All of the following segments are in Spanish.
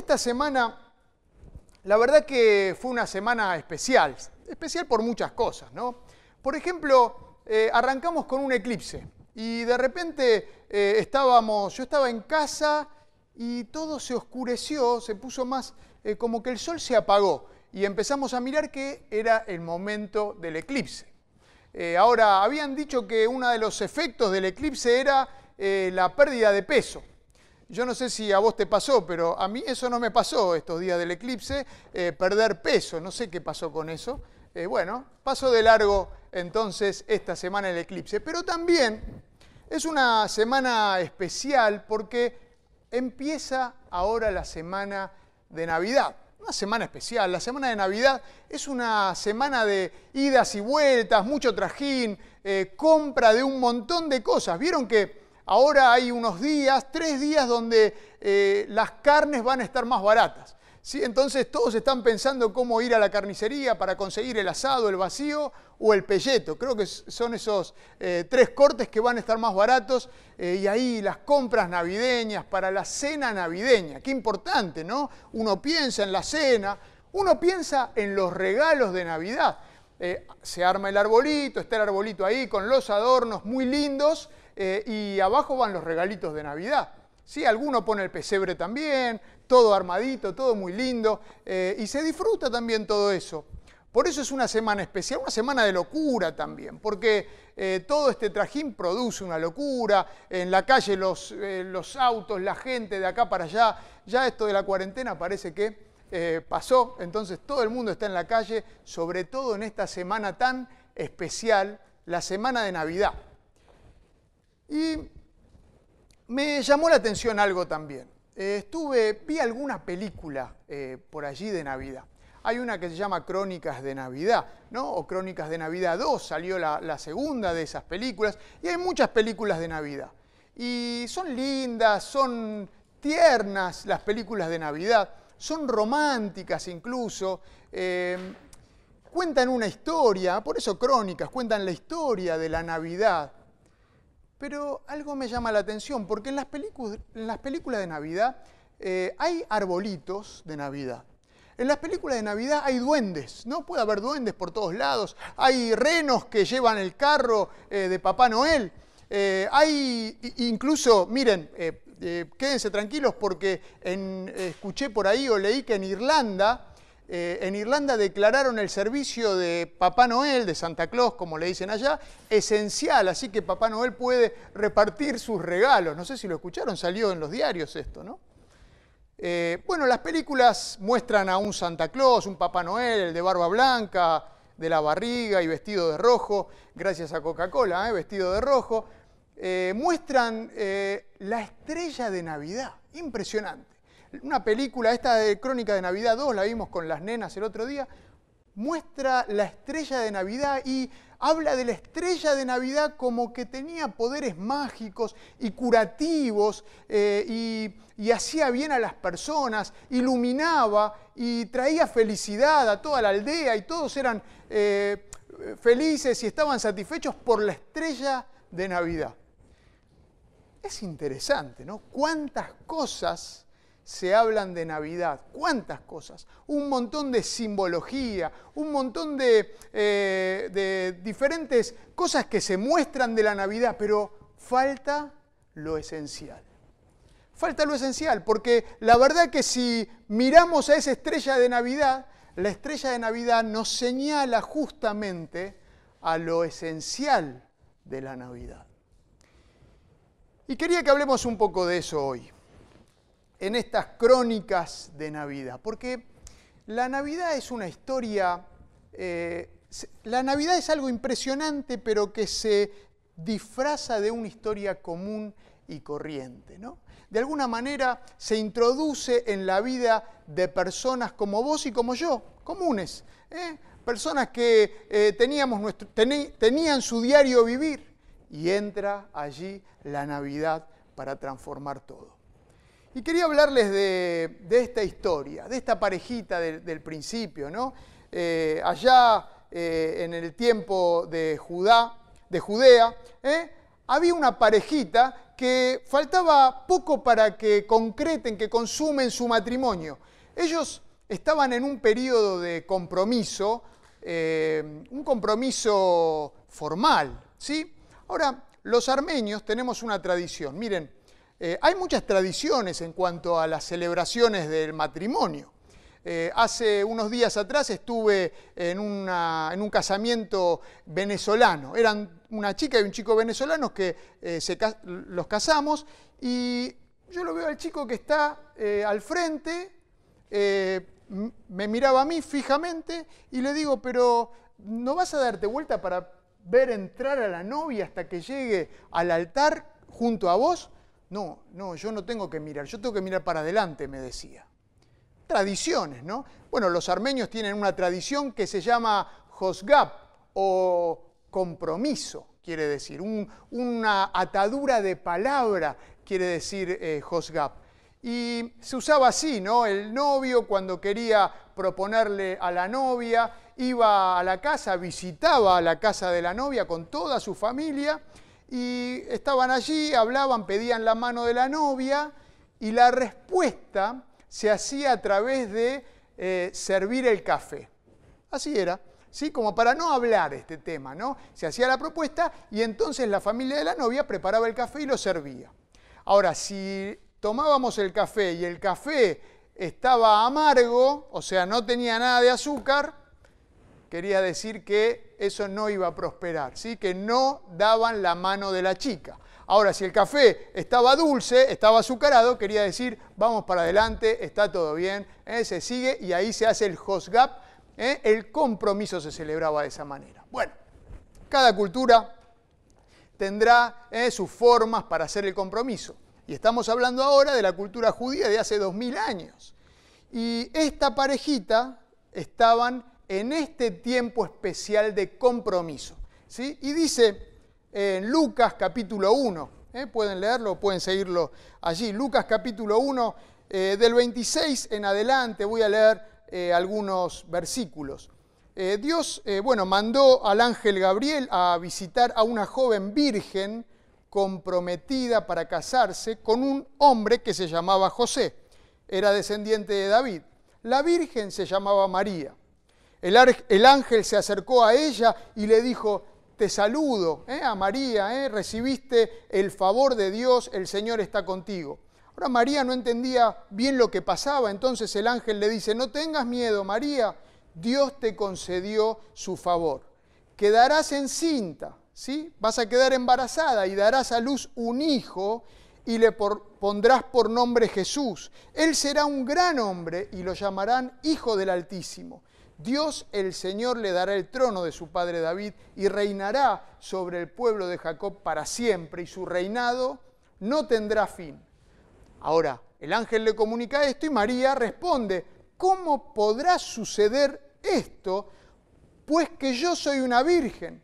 esta semana, la verdad que fue una semana especial, especial por muchas cosas, ¿no? Por ejemplo, eh, arrancamos con un eclipse y de repente eh, estábamos, yo estaba en casa y todo se oscureció, se puso más, eh, como que el sol se apagó y empezamos a mirar que era el momento del eclipse. ahora, habían dicho que uno de los efectos del eclipse era la pérdida de peso. Yo no sé si a vos te pasó, pero a mí eso no me pasó estos días del eclipse, eh, perder peso, no sé qué pasó con eso. Eh, bueno, pasó de largo entonces esta semana el eclipse, pero también es una semana especial porque empieza ahora la semana de Navidad. Una semana especial, la semana de Navidad es una semana de idas y vueltas, mucho trajín, eh, compra de un montón de cosas. Vieron que ahora hay unos días, tres días donde eh, las carnes van a estar más baratas. ¿sí? Entonces todos están pensando cómo ir a la carnicería para conseguir el asado, el vacío o el pelleto. Creo que son esos eh, tres cortes que van a estar más baratos eh, y ahí las compras navideñas para la cena navideña. Qué importante, ¿no? Uno piensa en la cena, uno piensa en los regalos de Navidad. se arma el arbolito, está el arbolito ahí con los adornos muy lindos eh, y abajo van los regalitos de Navidad. Sí, alguno pone el pesebre también, todo armadito, todo muy lindo, eh, y se disfruta también todo eso. Por eso es una semana especial, una semana de locura también, porque eh, todo este trajín produce una locura, en la calle los, los, autos, la gente de acá para allá, ya esto de la cuarentena parece que pasó, entonces todo el mundo está en la calle, sobre todo en esta semana tan especial, la semana de Navidad. Y me llamó la atención algo también. Eh, estuve, vi alguna película eh, por allí de Navidad. Hay una que se llama Crónicas de Navidad, ¿no? O Crónicas de Navidad 2, salió la, segunda de esas películas. Y hay muchas películas de Navidad. Y son lindas, son tiernas las películas de Navidad, son románticas incluso. Eh, cuentan una historia, por eso crónicas, cuentan la historia de la Navidad. Pero algo me llama la atención, porque en las, películas, de Navidad eh, hay arbolitos de Navidad. En las películas de Navidad hay duendes, ¿no? Puede haber duendes por todos lados. Hay renos que llevan el carro eh, de Papá Noel. Eh, hay incluso, miren, quédense tranquilos porque escuché por ahí o leí que en Irlanda eh, en Irlanda declararon el servicio de Papá Noel, de Santa Claus, como le dicen allá, esencial, así que Papá Noel puede repartir sus regalos. No sé si lo escucharon, salió en los diarios esto, ¿no? Eh, bueno, las películas muestran a un Santa Claus, un Papá Noel, el de barba blanca, de la barriga y vestido de rojo, gracias a Coca-Cola, ¿eh? vestido de rojo, muestran la estrella de Navidad, impresionante una película, esta de Crónica de Navidad 2, la vimos con las nenas el otro día, muestra la estrella de Navidad y habla de la estrella de Navidad como que tenía poderes mágicos y curativos eh, y, hacía bien a las personas, iluminaba y traía felicidad a toda la aldea y todos eran eh, felices y estaban satisfechos por la estrella de Navidad. Es interesante, ¿no? Cuántas cosas se hablan de Navidad. ¿Cuántas cosas? Un montón de simbología, un montón de, eh, diferentes cosas que se muestran de la Navidad, pero falta lo esencial. Falta lo esencial, porque la verdad que si miramos a esa estrella de Navidad, la estrella de Navidad nos señala justamente a lo esencial de la Navidad. Y quería que hablemos un poco de eso hoy en estas crónicas de Navidad, porque la Navidad es una historia, eh, la Navidad es algo impresionante, pero que se disfraza de una historia común y corriente. ¿no? De alguna manera se introduce en la vida de personas como vos y como yo, comunes, ¿eh? personas que eh, teníamos nuestro, tenían su diario vivir, y entra allí la Navidad para transformar todo. Y quería hablarles de, esta historia, de esta parejita del, principio, ¿no? Eh, allá eh, en el tiempo de, Judá, de Judea, ¿eh? había una parejita que faltaba poco para que concreten, que consumen su matrimonio. Ellos estaban en un periodo de compromiso, un compromiso formal, ¿sí? Ahora, los armenios tenemos una tradición. Miren, eh, hay muchas tradiciones en cuanto a las celebraciones del matrimonio. Eh, hace unos días atrás estuve en, un casamiento venezolano. Eran una chica y un chico venezolanos que eh, se, los casamos y yo lo veo al chico que está al frente, me miraba a mí fijamente y le digo, pero ¿no vas a darte vuelta para ver entrar a la novia hasta que llegue al altar junto a vos? No, no, yo no tengo que mirar, yo tengo que mirar para adelante, me decía tradiciones, ¿no? Bueno, los armenios tienen una tradición que se llama Hosgab o compromiso, quiere decir, una atadura de palabra, quiere decir eh, Hosgab. Y se usaba así, ¿no? El novio cuando quería proponerle a la novia, iba a la casa, visitaba a la casa de la novia con toda su familia y estaban allí, hablaban, pedían la mano de la novia y la respuesta se hacía a través de eh, servir el café. Así era. ¿Sí? como para no hablar este tema, ¿no? Se hacía la propuesta y entonces la familia de la novia preparaba el café y lo servía. Ahora, si tomábamos el café y el café estaba amargo, o sea, no tenía nada de azúcar, quería decir que eso no iba a prosperar, ¿sí? que no daban la mano de la chica. Ahora, si el café estaba dulce, estaba azucarado, quería decir, vamos para adelante, está todo bien, ¿eh? se sigue y ahí se hace el hosgap, ¿eh? el compromiso se celebraba de esa manera. Bueno, cada cultura tendrá ¿eh? sus formas para hacer el compromiso. Y estamos hablando ahora de la cultura judía de hace dos mil años. Y esta parejita estaban en este tiempo especial de compromiso. ¿sí? Y dice en Lucas capítulo 1. ¿eh? Pueden leerlo, pueden seguirlo allí. Lucas capítulo 1, eh, del 26 en adelante, voy a leer eh, algunos versículos. Dios, bueno, mandó al ángel Gabriel a visitar a una joven virgen comprometida para casarse con un hombre que se llamaba José. Era descendiente de David. La virgen se llamaba María. El ángel se acercó a ella y le dijo, te saludo, ¿eh? a María, ¿eh? recibiste el favor de Dios, el Señor está contigo. Ahora María no entendía bien lo que pasaba, entonces el ángel le dice, no tengas miedo, María, Dios te concedió su favor. Quedarás encinta, ¿sí? Vas a quedar embarazada y darás a luz un hijo y le pondrás por nombre Jesús. Él será un gran hombre y lo llamarán Hijo del Altísimo. Dios el Señor le dará el trono de su padre David y reinará sobre el pueblo de Jacob para siempre y su reinado no tendrá fin. Ahora, el ángel le comunica esto y María responde, ¿cómo podrá suceder esto? Pues que yo soy una virgen.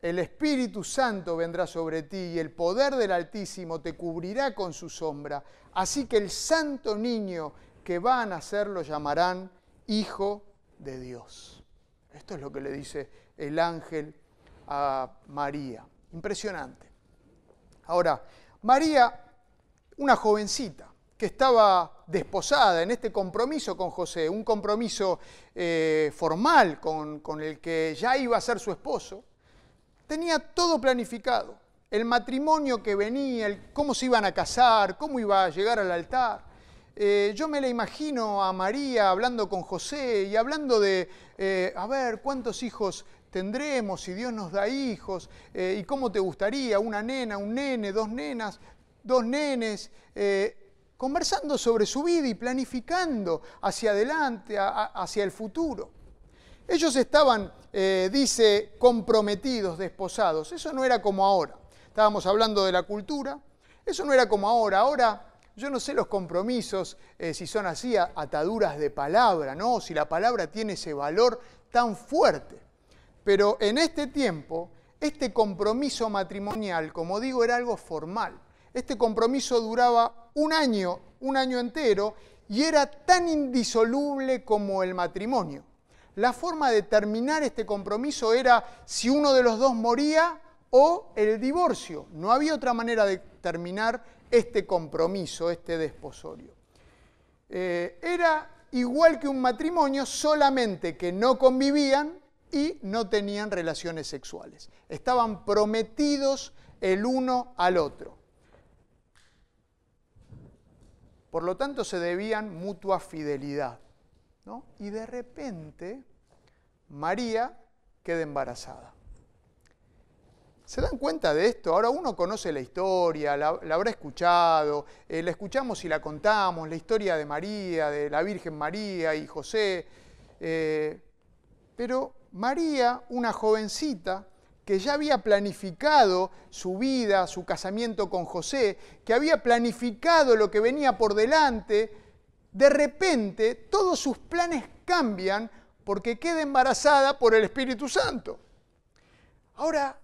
El Espíritu Santo vendrá sobre ti y el poder del Altísimo te cubrirá con su sombra. Así que el santo niño que va a nacer lo llamarán hijo de Dios. Esto es lo que le dice el ángel a María. Impresionante. Ahora, María, una jovencita que estaba desposada en este compromiso con José, un compromiso eh, formal con, con el que ya iba a ser su esposo, tenía todo planificado. El matrimonio que venía, cómo se iban a casar, cómo iba a llegar al altar. Eh, yo me la imagino a María hablando con José y hablando de, eh, a ver, ¿cuántos hijos tendremos si Dios nos da hijos? Eh, ¿Y cómo te gustaría? ¿Una nena, un nene, dos nenas, dos nenes? conversando sobre su vida y planificando hacia adelante, hacia el futuro. Ellos estaban, dice, comprometidos, desposados. Eso no era como ahora. Estábamos hablando de la cultura. Eso no era como ahora. Ahora yo no sé los compromisos, eh, si son así, ataduras de palabra, ¿no? Si la palabra tiene ese valor tan fuerte. Pero en este tiempo, este compromiso matrimonial, como digo, era algo formal. Este compromiso duraba un año, un año entero, y era tan indisoluble como el matrimonio. La forma de terminar este compromiso era si uno de los dos moría o el divorcio. No había otra manera de terminar este compromiso, este desposorio. Eh, era igual que un matrimonio, solamente que no convivían y no tenían relaciones sexuales. Estaban prometidos el uno al otro. Por lo tanto, se debían mutua fidelidad. Y de repente, María queda embarazada. ¿Se dan cuenta de esto? Ahora uno conoce la historia, la, habrá escuchado, eh, la escuchamos y la contamos, la historia de María, de la Virgen María y José. Eh, pero María, una jovencita que ya había planificado su vida, su casamiento con José, que había planificado lo que venía por delante, de repente todos sus planes cambian porque queda embarazada por el Espíritu Santo. Ahora,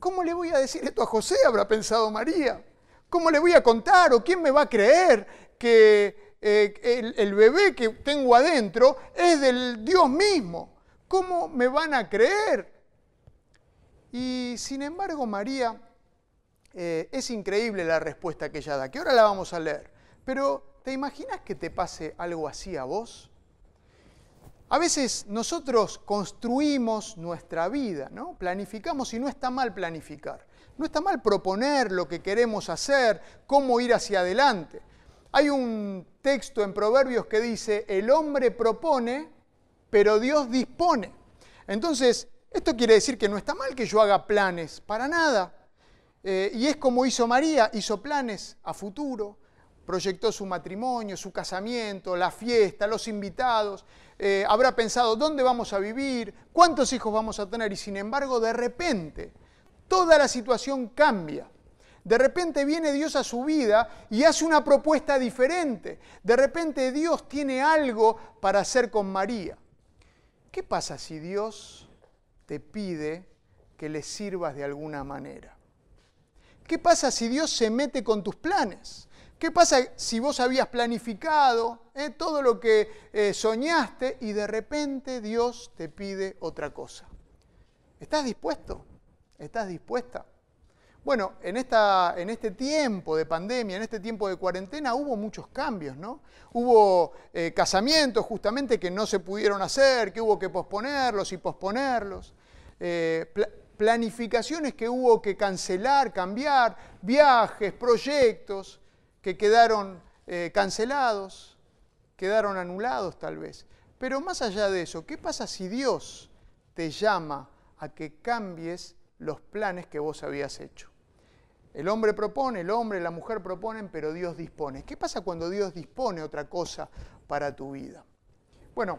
¿cómo le voy a decir esto a José? Habrá pensado María. ¿Cómo le voy a contar o quién me va a creer que eh, el, bebé que tengo adentro es del Dios mismo? ¿Cómo me van a creer? Y sin embargo, María, eh, es increíble la respuesta que ella da, que ahora la vamos a leer. Pero, ¿te imaginas que te pase algo así a vos? A veces nosotros construimos nuestra vida, ¿no? Planificamos y no está mal planificar. No está mal proponer lo que queremos hacer, cómo ir hacia adelante. Hay un texto en Proverbios que dice, el hombre propone, pero Dios dispone. Entonces, esto quiere decir que no está mal que yo haga planes, para nada. Eh, y es como hizo María, hizo planes a futuro, proyectó su matrimonio, su casamiento, la fiesta, los invitados, eh, habrá pensado dónde vamos a vivir, cuántos hijos vamos a tener y sin embargo de repente toda la situación cambia. De repente viene Dios a su vida y hace una propuesta diferente. De repente Dios tiene algo para hacer con María. ¿Qué pasa si Dios te pide que le sirvas de alguna manera? ¿Qué pasa si Dios se mete con tus planes? ¿Qué pasa si vos habías planificado eh, todo lo que eh, soñaste y de repente Dios te pide otra cosa? ¿Estás dispuesto? ¿Estás dispuesta? Bueno, en, esta, en este tiempo de pandemia, en este tiempo de cuarentena, hubo muchos cambios, ¿no? Hubo eh, casamientos justamente que no se pudieron hacer, que hubo que posponerlos y posponerlos, planificaciones que hubo que cancelar, cambiar, viajes, proyectos que quedaron eh, cancelados, quedaron anulados tal vez. Pero más allá de eso, ¿qué pasa si Dios te llama a que cambies los planes que vos habías hecho? El hombre propone, el hombre, la mujer proponen, pero Dios dispone. ¿Qué pasa cuando Dios dispone otra cosa para tu vida? Bueno,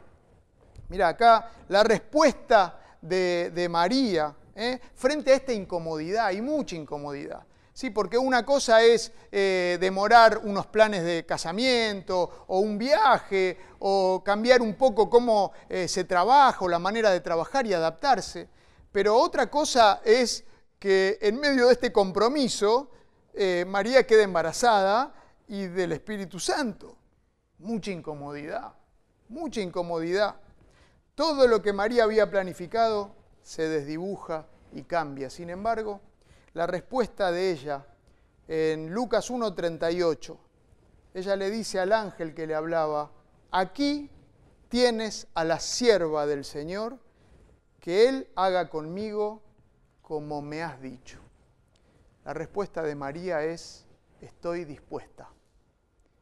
mira acá la respuesta de, María ¿eh? frente a esta incomodidad, hay mucha incomodidad. Sí, porque una cosa es eh, demorar unos planes de casamiento o un viaje o cambiar un poco cómo eh, se trabaja o la manera de trabajar y adaptarse. Pero otra cosa es que en medio de este compromiso eh, María queda embarazada y del Espíritu Santo. Mucha incomodidad, mucha incomodidad. Todo lo que María había planificado se desdibuja y cambia. Sin embargo, la respuesta de ella en Lucas 1.38. Ella le dice al ángel que le hablaba, aquí tienes a la sierva del Señor, que Él haga conmigo como me has dicho. La respuesta de María es, estoy dispuesta.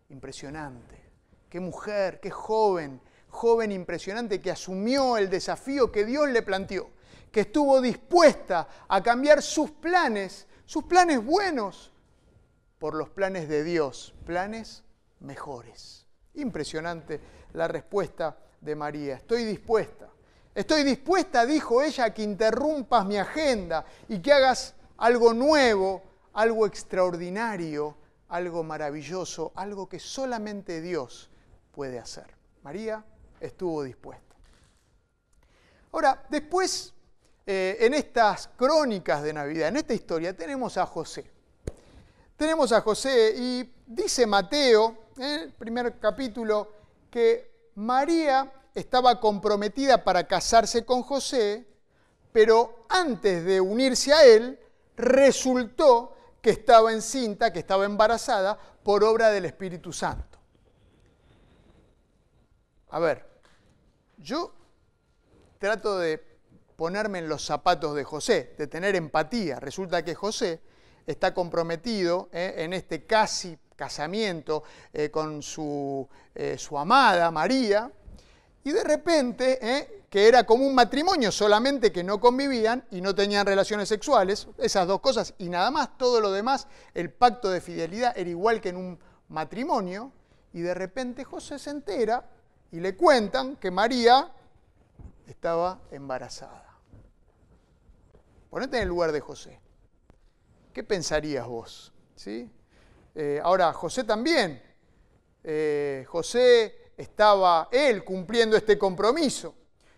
Impresionante. Qué mujer, qué joven, joven impresionante que asumió el desafío que Dios le planteó que estuvo dispuesta a cambiar sus planes, sus planes buenos, por los planes de Dios, planes mejores. Impresionante la respuesta de María. Estoy dispuesta. Estoy dispuesta, dijo ella, a que interrumpas mi agenda y que hagas algo nuevo, algo extraordinario, algo maravilloso, algo que solamente Dios puede hacer. María estuvo dispuesta. Ahora, después eh, en estas crónicas de Navidad, en esta historia, tenemos a José. Tenemos a José y dice Mateo, en el primer capítulo, que María estaba comprometida para casarse con José, pero antes de unirse a él, resultó que estaba encinta, que estaba embarazada por obra del Espíritu Santo. A ver, yo trato de ponerme en los zapatos de José, de tener empatía. Resulta que José está comprometido eh, en este casi casamiento eh, con su, eh, su, amada María, y de repente, que era como un matrimonio, solamente que no convivían y no tenían relaciones sexuales, esas dos cosas y nada más, todo lo demás, el pacto de fidelidad era igual que en un matrimonio, y de repente José se entera y le cuentan que María estaba embarazada. Ponete en el lugar de José. ¿Qué pensarías vos? ¿Sí? Eh, ahora, José también. Eh, José estaba, él, cumpliendo este compromiso.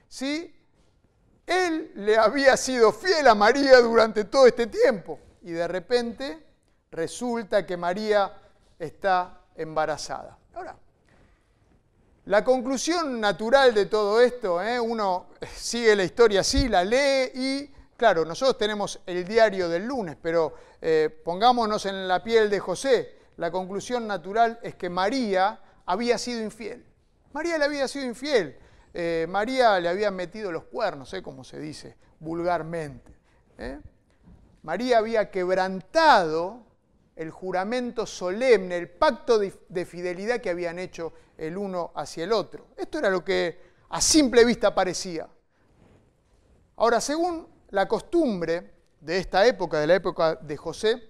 ¿Sí? Él le había sido fiel a María durante todo este tiempo. Y de repente resulta que María está embarazada. Ahora, la conclusión natural de todo esto, ¿eh? uno sigue la historia así, la lee y, claro, nosotros tenemos el diario del lunes, pero eh, pongámonos en la piel de José. La conclusión natural es que María había sido infiel. María le había sido infiel. Eh, María le había metido los cuernos, como se dice vulgarmente. María había quebrantado el juramento solemne, el pacto de fidelidad que habían hecho el uno hacia el otro. Esto era lo que a simple vista parecía. Ahora, según la costumbre de esta época, de la época de José,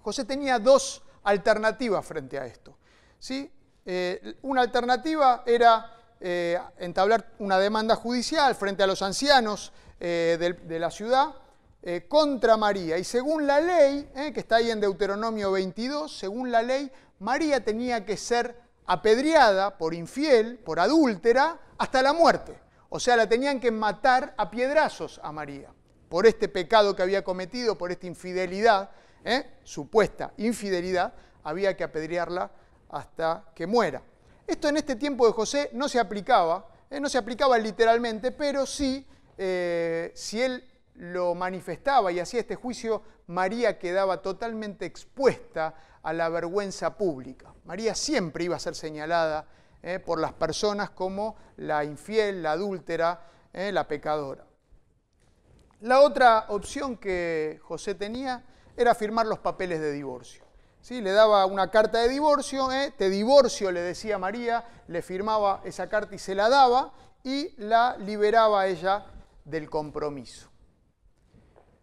José tenía dos alternativas frente a esto. ¿sí? Eh, una alternativa era eh, entablar una demanda judicial frente a los ancianos eh, de, de, la ciudad contra María. Y según la ley, que está ahí en Deuteronomio 22, según la ley, María tenía que ser apedreada por infiel, por adúltera, hasta la muerte. O sea, la tenían que matar a piedrazos a María por este pecado que había cometido, por esta infidelidad, ¿eh? supuesta infidelidad, había que apedrearla hasta que muera. Esto en este tiempo de José no se aplicaba, ¿eh? no se aplicaba literalmente, pero sí, eh, si él lo manifestaba y hacía este juicio, María quedaba totalmente expuesta a la vergüenza pública. María siempre iba a ser señalada eh, por las personas como la infiel, la adúltera, eh, la pecadora. La otra opción que José tenía era firmar los papeles de divorcio. ¿Sí? Le daba una carta de divorcio, eh, te divorcio, le decía María, le firmaba esa carta y se la daba y la liberaba ella del compromiso.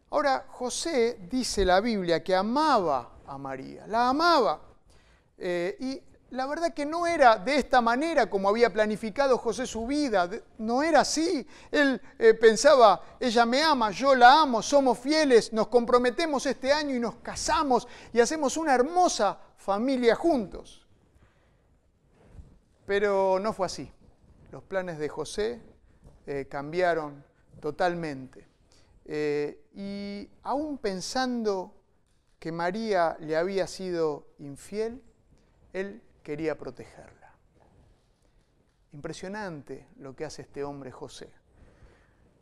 Ahora, José dice la Biblia que amaba a María, la amaba. Y la verdad que no era de esta manera como había planificado José su vida, no era así. Él eh, pensaba, ella me ama, yo la amo, somos fieles, nos comprometemos este año y nos casamos y hacemos una hermosa familia juntos. Pero no fue así. Los planes de José eh, cambiaron totalmente. y aún pensando que María le había sido infiel, él quería protegerla. Impresionante lo que hace este hombre José.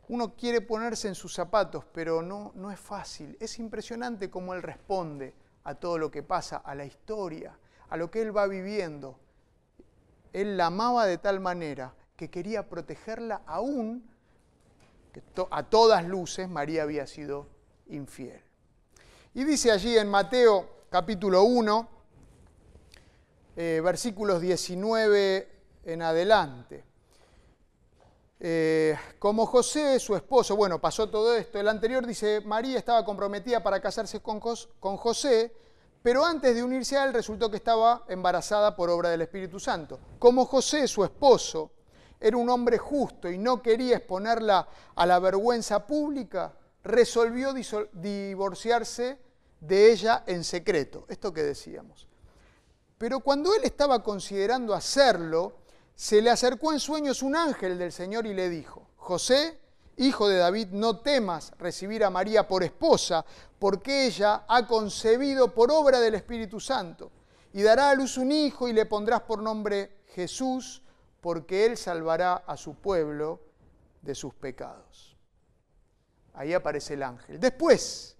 Uno quiere ponerse en sus zapatos, pero no, no es fácil. Es impresionante cómo él responde a todo lo que pasa, a la historia, a lo que él va viviendo. Él la amaba de tal manera que quería protegerla aún que a todas luces María había sido infiel. Y dice allí en Mateo capítulo 1, eh, versículos 19 en adelante. Eh, como José, su esposo, bueno, pasó todo esto. El anterior dice, María estaba comprometida para casarse con, con José, pero antes de unirse a él resultó que estaba embarazada por obra del Espíritu Santo. Como José, su esposo, era un hombre justo y no quería exponerla a la vergüenza pública, resolvió divorciarse de ella en secreto, esto que decíamos. Pero cuando él estaba considerando hacerlo, se le acercó en sueños un ángel del Señor y le dijo, José, hijo de David, no temas recibir a María por esposa, porque ella ha concebido por obra del Espíritu Santo, y dará a luz un hijo y le pondrás por nombre Jesús, porque él salvará a su pueblo de sus pecados. ahí aparece el ángel. Después,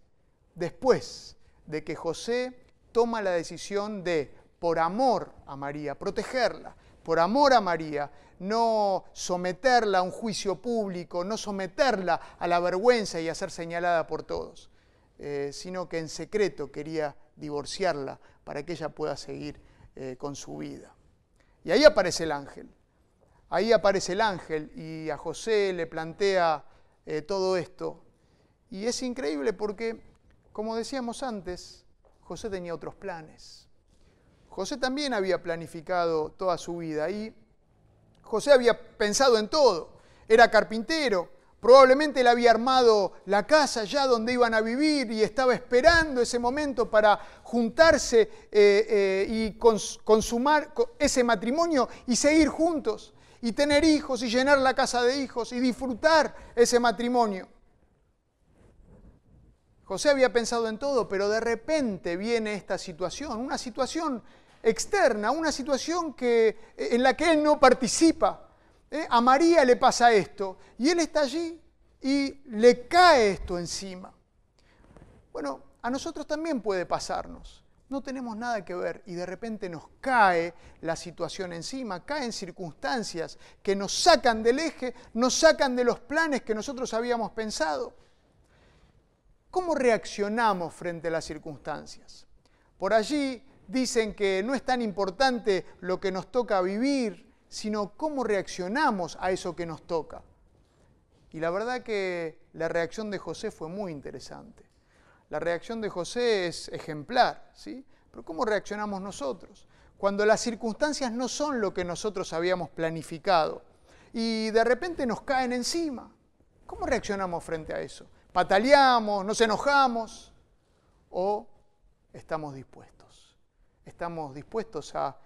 después de que José toma la decisión de, por amor a María, protegerla, por amor a María, no someterla a un juicio público, no someterla a la vergüenza y a ser señalada por todos, eh, sino que en secreto quería divorciarla para que ella pueda seguir eh, con su vida. Y ahí aparece el ángel. Ahí aparece el ángel y a José le plantea eh, todo esto. Y es increíble porque, como decíamos antes, José tenía otros planes. José también había planificado toda su vida y José había pensado en todo. Era carpintero, probablemente él había armado la casa ya donde iban a vivir y estaba esperando ese momento para juntarse eh, eh, y consumar ese matrimonio y seguir juntos y tener hijos y llenar la casa de hijos y disfrutar ese matrimonio. José había pensado en todo, pero de repente viene esta situación, una situación externa, una situación que, en la que él no participa. ¿eh? A María le pasa esto y él está allí y le cae esto encima. Bueno, a nosotros también puede pasarnos no tenemos nada que ver y de repente nos cae la situación encima, caen circunstancias que nos sacan del eje, nos sacan de los planes que nosotros habíamos pensado. ¿Cómo reaccionamos frente a las circunstancias? Por allí dicen que no es tan importante lo que nos toca vivir, sino cómo reaccionamos a eso que nos toca. Y la verdad que la reacción de José fue muy interesante. La reacción de José es ejemplar, ¿sí? Pero ¿cómo reaccionamos nosotros? Cuando las circunstancias no son lo que nosotros habíamos planificado y de repente nos caen encima, ¿cómo reaccionamos frente a eso? ¿Pataleamos? ¿Nos enojamos? ¿O estamos dispuestos? Estamos dispuestos a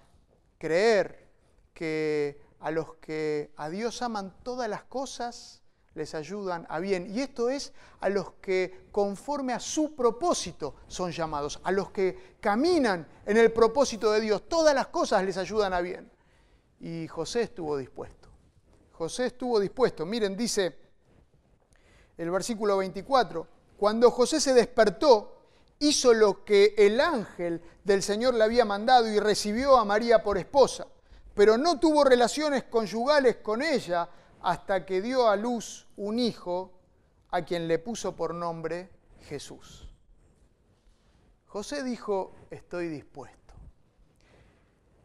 creer que a los que a Dios aman todas las cosas, les ayudan a bien. Y esto es a los que conforme a su propósito son llamados, a los que caminan en el propósito de Dios. Todas las cosas les ayudan a bien. Y José estuvo dispuesto. José estuvo dispuesto. Miren, dice el versículo 24, cuando José se despertó, hizo lo que el ángel del Señor le había mandado y recibió a María por esposa, pero no tuvo relaciones conyugales con ella hasta que dio a luz un hijo a quien le puso por nombre Jesús. José dijo, estoy dispuesto.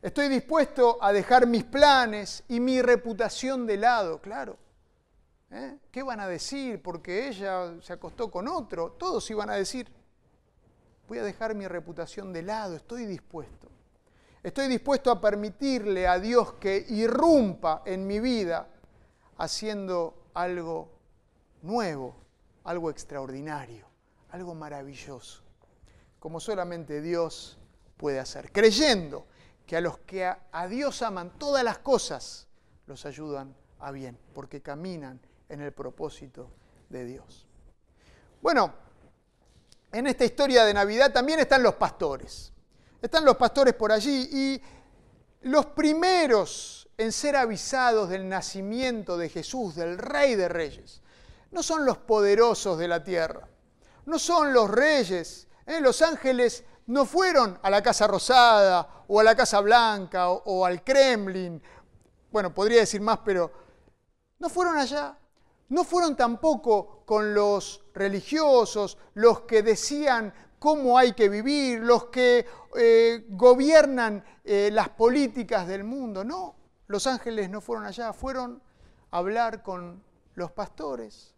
Estoy dispuesto a dejar mis planes y mi reputación de lado, claro. ¿Eh? ¿Qué van a decir? Porque ella se acostó con otro. Todos iban a decir, voy a dejar mi reputación de lado, estoy dispuesto. Estoy dispuesto a permitirle a Dios que irrumpa en mi vida haciendo algo nuevo, algo extraordinario, algo maravilloso, como solamente Dios puede hacer, creyendo que a los que a, Dios aman todas las cosas, los ayudan a bien, porque caminan en el propósito de Dios. Bueno, en esta historia de Navidad también están los pastores. Están los pastores por allí y los primeros en ser avisados del nacimiento de Jesús, del Rey de Reyes. No son los poderosos de la tierra, no son los reyes. ¿eh? Los ángeles no fueron a la Casa Rosada o a la Casa Blanca o, o al Kremlin. Bueno, podría decir más, pero no fueron allá. No fueron tampoco con los religiosos, los que decían cómo hay que vivir, los que eh, gobiernan eh, las políticas del mundo. No, los ángeles no fueron allá, fueron a hablar con los pastores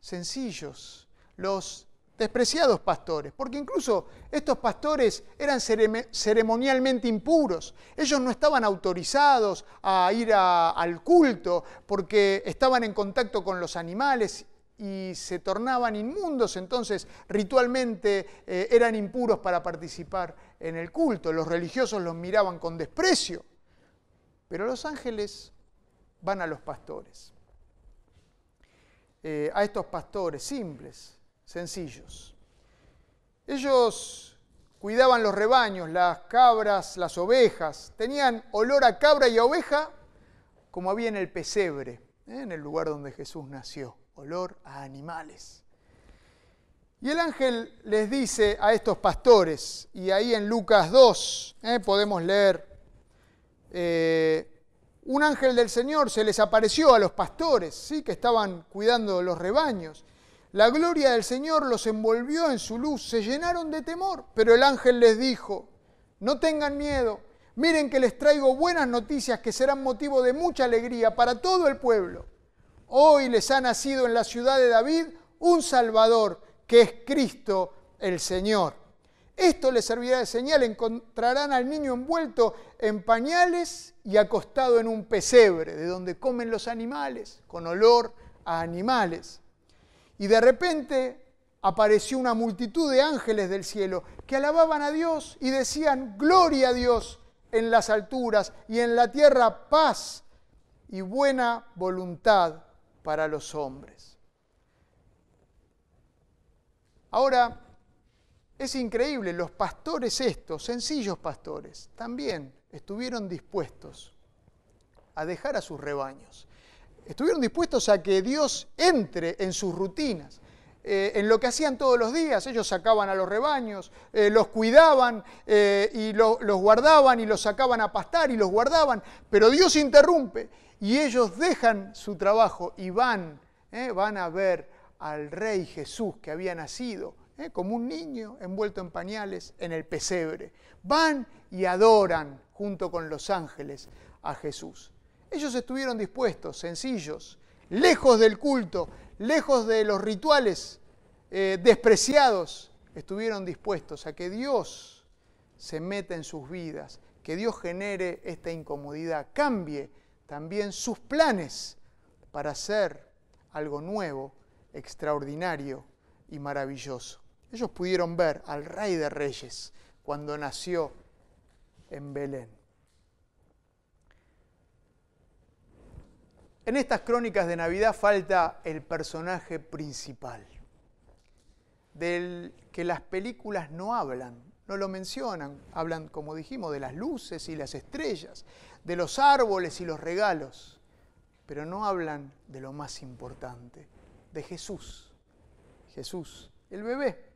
sencillos, los despreciados pastores, porque incluso estos pastores eran ceremonialmente impuros, ellos no estaban autorizados a ir al culto porque estaban en contacto con los animales y se tornaban inmundos, entonces ritualmente eh, eran impuros para participar en el culto. Los religiosos los miraban con desprecio, pero los ángeles van a los pastores, eh, a estos pastores simples, sencillos. Ellos cuidaban los rebaños, las cabras, las ovejas, tenían olor a cabra y a oveja como había en el pesebre, ¿eh? en el lugar donde Jesús nació. Olor a animales. Y el ángel les dice a estos pastores, y ahí en Lucas 2 eh, podemos leer, eh, un ángel del Señor se les apareció a los pastores, ¿sí? que estaban cuidando los rebaños. La gloria del Señor los envolvió en su luz, se llenaron de temor, pero el ángel les dijo, no tengan miedo, miren que les traigo buenas noticias que serán motivo de mucha alegría para todo el pueblo. Hoy les ha nacido en la ciudad de David un Salvador que es Cristo el Señor. Esto les servirá de señal, encontrarán al niño envuelto en pañales y acostado en un pesebre, de donde comen los animales, con olor a animales. Y de repente apareció una multitud de ángeles del cielo que alababan a Dios y decían, gloria a Dios en las alturas y en la tierra paz y buena voluntad para los hombres. Ahora, es increíble, los pastores estos, sencillos pastores, también estuvieron dispuestos a dejar a sus rebaños. Estuvieron dispuestos a que Dios entre en sus rutinas, eh, en lo que hacían todos los días. Ellos sacaban a los rebaños, eh, los cuidaban eh, y los guardaban y los sacaban a pastar y los guardaban. Pero Dios interrumpe y ellos dejan su trabajo y van, van a ver al rey Jesús que había nacido, ¿eh? como un niño envuelto en pañales en el pesebre. Van y adoran junto con los ángeles a Jesús. Ellos estuvieron dispuestos, sencillos, lejos del culto, lejos de los rituales eh, despreciados, estuvieron dispuestos a que Dios se meta en sus vidas, que Dios genere esta incomodidad, cambie también sus planes para hacer algo nuevo extraordinario y maravilloso. Ellos pudieron ver al Rey de Reyes cuando nació en Belén. En estas crónicas de Navidad falta el personaje principal, del que las películas no hablan, no lo mencionan, hablan, como dijimos, de las luces y las estrellas, de los árboles y los regalos, pero no hablan de lo más importante, de Jesús. Jesús, el bebé.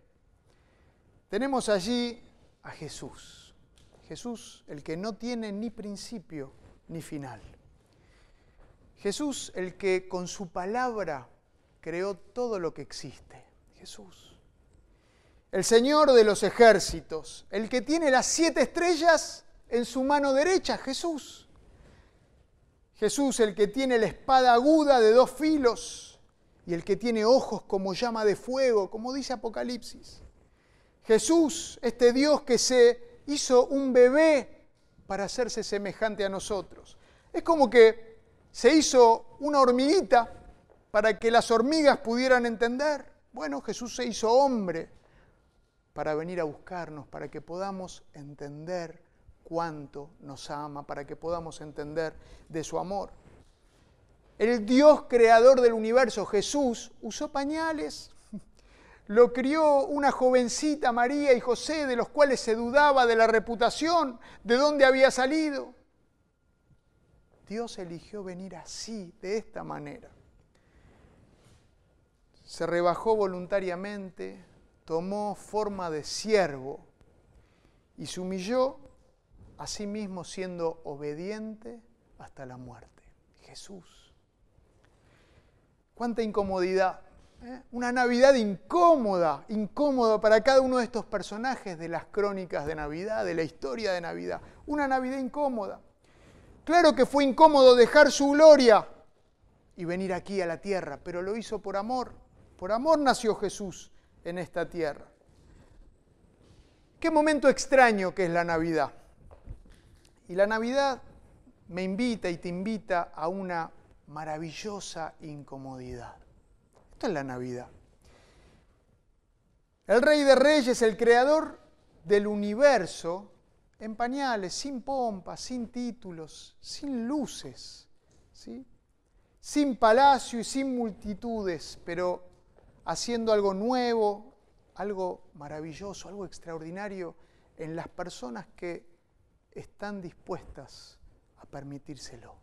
Tenemos allí a Jesús. Jesús, el que no tiene ni principio ni final. Jesús, el que con su palabra creó todo lo que existe. Jesús. El Señor de los ejércitos, el que tiene las siete estrellas en su mano derecha, Jesús. Jesús, el que tiene la espada aguda de dos filos, y el que tiene ojos como llama de fuego, como dice Apocalipsis. Jesús, este Dios que se hizo un bebé para hacerse semejante a nosotros. Es como que se hizo una hormiguita para que las hormigas pudieran entender. Bueno, Jesús se hizo hombre para venir a buscarnos, para que podamos entender cuánto nos ama, para que podamos entender de su amor. El Dios creador del universo, Jesús, usó pañales. Lo crió una jovencita María y José, de los cuales se dudaba de la reputación, de dónde había salido. Dios eligió venir así, de esta manera. Se rebajó voluntariamente, tomó forma de siervo y se humilló a sí mismo siendo obediente hasta la muerte. Jesús. Cuánta incomodidad. ¿eh? Una Navidad incómoda, incómoda para cada uno de estos personajes de las crónicas de Navidad, de la historia de Navidad. Una Navidad incómoda. Claro que fue incómodo dejar su gloria y venir aquí a la tierra, pero lo hizo por amor. Por amor nació Jesús en esta tierra. Qué momento extraño que es la Navidad. Y la Navidad me invita y te invita a una maravillosa incomodidad. Esto es la Navidad. El Rey de Reyes, el creador del universo, en pañales, sin pompas, sin títulos, sin luces, ¿sí? sin palacio y sin multitudes, pero haciendo algo nuevo, algo maravilloso, algo extraordinario en las personas que están dispuestas a permitírselo.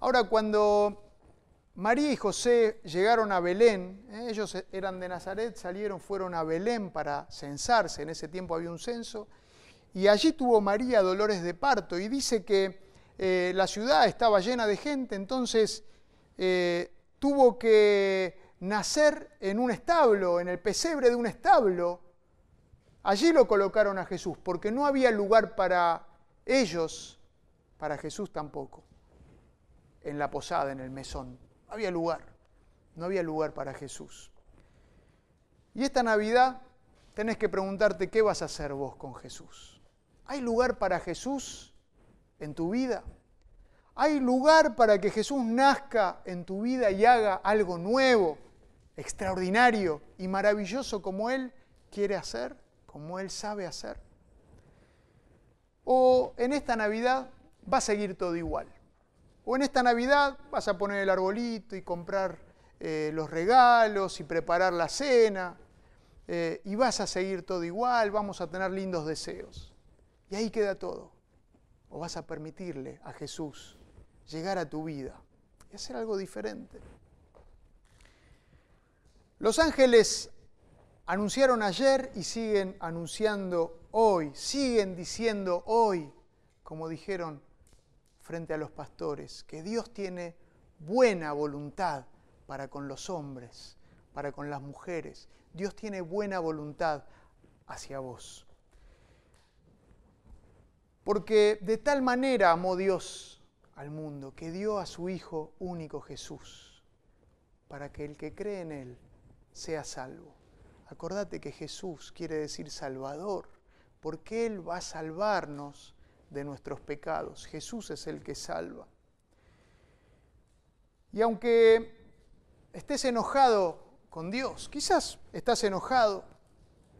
Ahora, cuando María y José llegaron a Belén, ¿eh? ellos eran de Nazaret, salieron, fueron a Belén para censarse, en ese tiempo había un censo, y allí tuvo María dolores de parto, y dice que eh, la ciudad estaba llena de gente, entonces eh, tuvo que nacer en un establo, en el pesebre de un establo. Allí lo colocaron a Jesús, porque no había lugar para ellos, para Jesús tampoco, en la posada, en el mesón había lugar, no había lugar para Jesús. Y esta Navidad tenés que preguntarte qué vas a hacer vos con Jesús. ¿Hay lugar para Jesús en tu vida? ¿Hay lugar para que Jesús nazca en tu vida y haga algo nuevo, extraordinario y maravilloso como Él quiere hacer, como Él sabe hacer? ¿O en esta Navidad va a seguir todo igual? O en esta Navidad vas a poner el arbolito y comprar eh, los regalos y preparar la cena eh, y vas a seguir todo igual, vamos a tener lindos deseos. Y ahí queda todo. O vas a permitirle a Jesús llegar a tu vida y hacer algo diferente. Los ángeles anunciaron ayer y siguen anunciando hoy, siguen diciendo hoy, como dijeron frente a los pastores, que Dios tiene buena voluntad para con los hombres, para con las mujeres. Dios tiene buena voluntad hacia vos. Porque de tal manera amó Dios al mundo que dio a su Hijo único Jesús, para que el que cree en Él sea salvo. Acordate que Jesús quiere decir Salvador, porque Él va a salvarnos de nuestros pecados. Jesús es el que salva. Y aunque estés enojado con Dios, quizás estás enojado,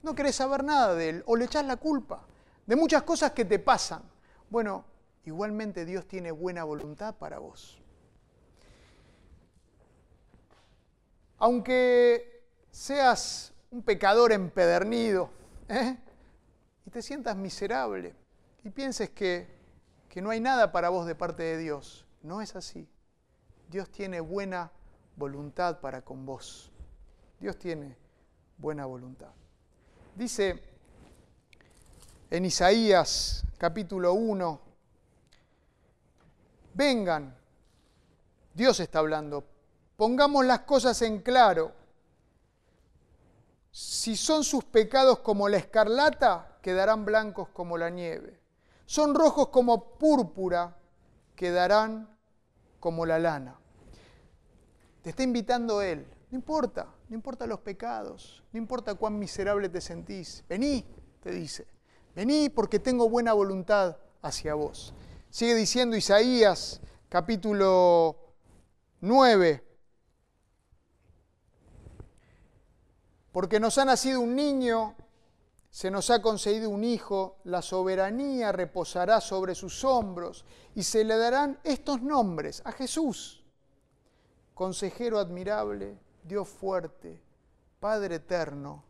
no querés saber nada de Él o le echás la culpa de muchas cosas que te pasan. Bueno, igualmente Dios tiene buena voluntad para vos. Aunque seas un pecador empedernido ¿eh? y te sientas miserable, y pienses que, que no hay nada para vos de parte de Dios. No es así. Dios tiene buena voluntad para con vos. Dios tiene buena voluntad. Dice en Isaías capítulo 1, vengan, Dios está hablando, pongamos las cosas en claro. Si son sus pecados como la escarlata, quedarán blancos como la nieve son rojos como púrpura, quedarán como la lana. Te está invitando Él. No importa, no importa los pecados, no importa cuán miserable te sentís. Vení, te dice. Vení porque tengo buena voluntad hacia vos. Sigue diciendo Isaías capítulo 9. Porque nos ha nacido un niño, se nos ha concedido un hijo, la soberanía reposará sobre sus hombros y se le darán estos nombres a Jesús. Consejero admirable, Dios fuerte, Padre eterno,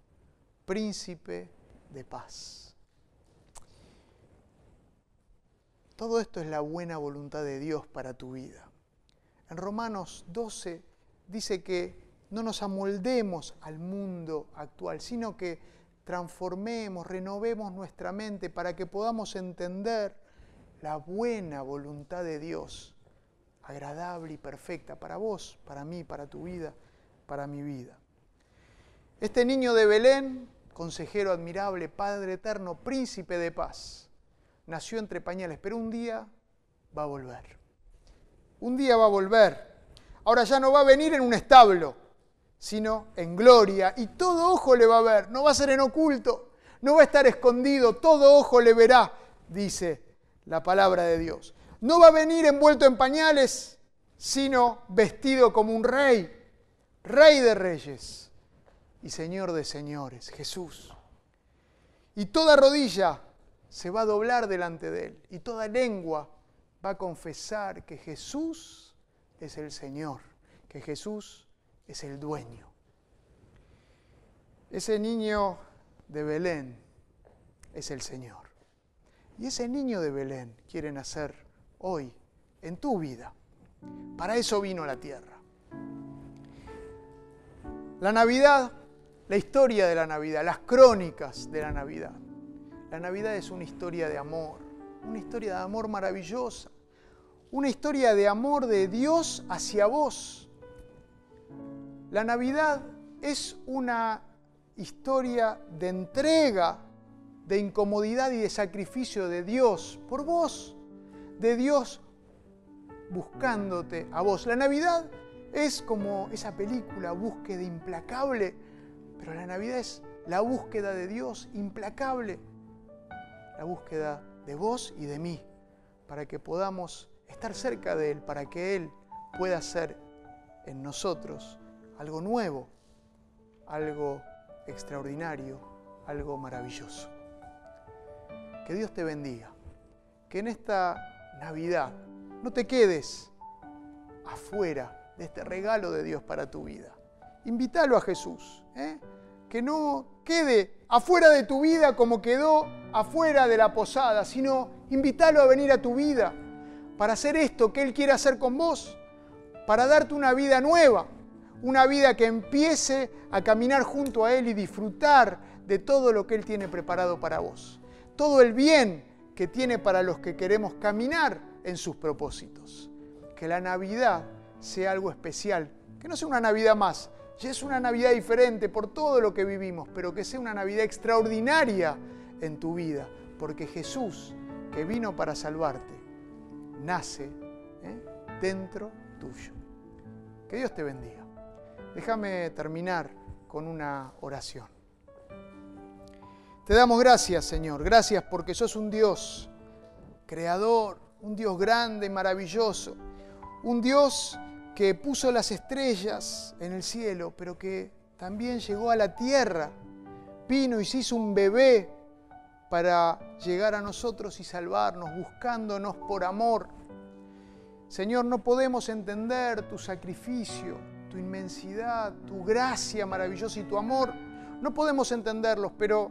príncipe de paz. Todo esto es la buena voluntad de Dios para tu vida. En Romanos 12 dice que no nos amoldemos al mundo actual, sino que transformemos, renovemos nuestra mente para que podamos entender la buena voluntad de Dios, agradable y perfecta para vos, para mí, para tu vida, para mi vida. Este niño de Belén, consejero admirable, Padre eterno, príncipe de paz, nació entre pañales, pero un día va a volver. Un día va a volver. Ahora ya no va a venir en un establo, sino en gloria, y todo ojo le va a ver, no va a ser en oculto, no va a estar escondido, todo ojo le verá, dice la palabra de Dios. No va a venir envuelto en pañales, sino vestido como un rey, rey de reyes y señor de señores, Jesús. Y toda rodilla se va a doblar delante de él, y toda lengua va a confesar que Jesús es el Señor, que Jesús es el dueño. Ese niño de Belén es el Señor. Y ese niño de Belén quiere nacer hoy en tu vida. Para eso vino la tierra. La Navidad, la historia de la Navidad, las crónicas de la Navidad. La Navidad es una historia de amor, una historia de amor maravillosa, una historia de amor de Dios hacia vos. La Navidad es una historia de entrega, de incomodidad y de sacrificio de Dios por vos, de Dios buscándote a vos. La Navidad es como esa película, búsqueda implacable, pero la Navidad es la búsqueda de Dios implacable, la búsqueda de vos y de mí, para que podamos estar cerca de Él, para que Él pueda hacer en nosotros algo nuevo, algo extraordinario, algo maravilloso. Que Dios te bendiga, que en esta Navidad no te quedes afuera de este regalo de Dios para tu vida. Invítalo a Jesús. ¿eh? Que no quede afuera de tu vida como quedó afuera de la posada, sino invítalo a venir a tu vida para hacer esto que Él quiere hacer con vos, para darte una vida nueva, una vida que empiece a caminar junto a Él y disfrutar de todo lo que Él tiene preparado para vos. Todo el bien que tiene para los que queremos caminar en sus propósitos. Que la Navidad sea algo especial, que no sea una Navidad más, ya es una Navidad diferente por todo lo que vivimos, pero que sea una Navidad extraordinaria en tu vida, porque Jesús, que vino para salvarte, nace ¿eh? dentro tuyo. Que Dios te bendiga. Déjame terminar con una oración. Te damos gracias, Señor. Gracias porque sos un Dios creador, un Dios grande, maravilloso. Un Dios que puso las estrellas en el cielo, pero que también llegó a la tierra, vino y se hizo un bebé para llegar a nosotros y salvarnos, buscándonos por amor. Señor, no podemos entender tu sacrificio, tu inmensidad, tu gracia maravillosa y tu amor. No podemos entenderlos, pero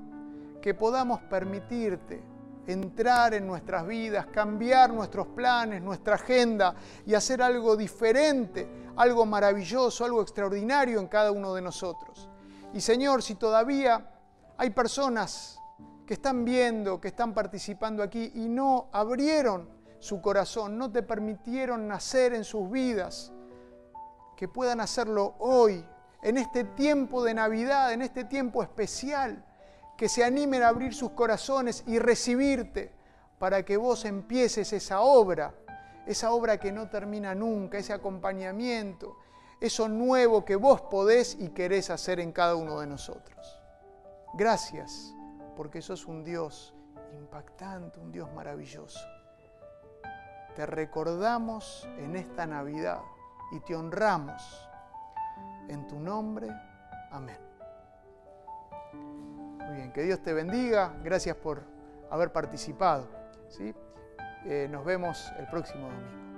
que podamos permitirte entrar en nuestras vidas, cambiar nuestros planes, nuestra agenda y hacer algo diferente, algo maravilloso, algo extraordinario en cada uno de nosotros. Y Señor, si todavía hay personas que están viendo, que están participando aquí y no abrieron su corazón, no te permitieron nacer en sus vidas, que puedan hacerlo hoy, en este tiempo de Navidad, en este tiempo especial que se animen a abrir sus corazones y recibirte para que vos empieces esa obra, esa obra que no termina nunca, ese acompañamiento, eso nuevo que vos podés y querés hacer en cada uno de nosotros. Gracias, porque sos un Dios impactante, un Dios maravilloso. Te recordamos en esta Navidad y te honramos. En tu nombre, amén. Muy bien, que Dios te bendiga. Gracias por haber participado. ¿sí? Eh, nos vemos el próximo domingo.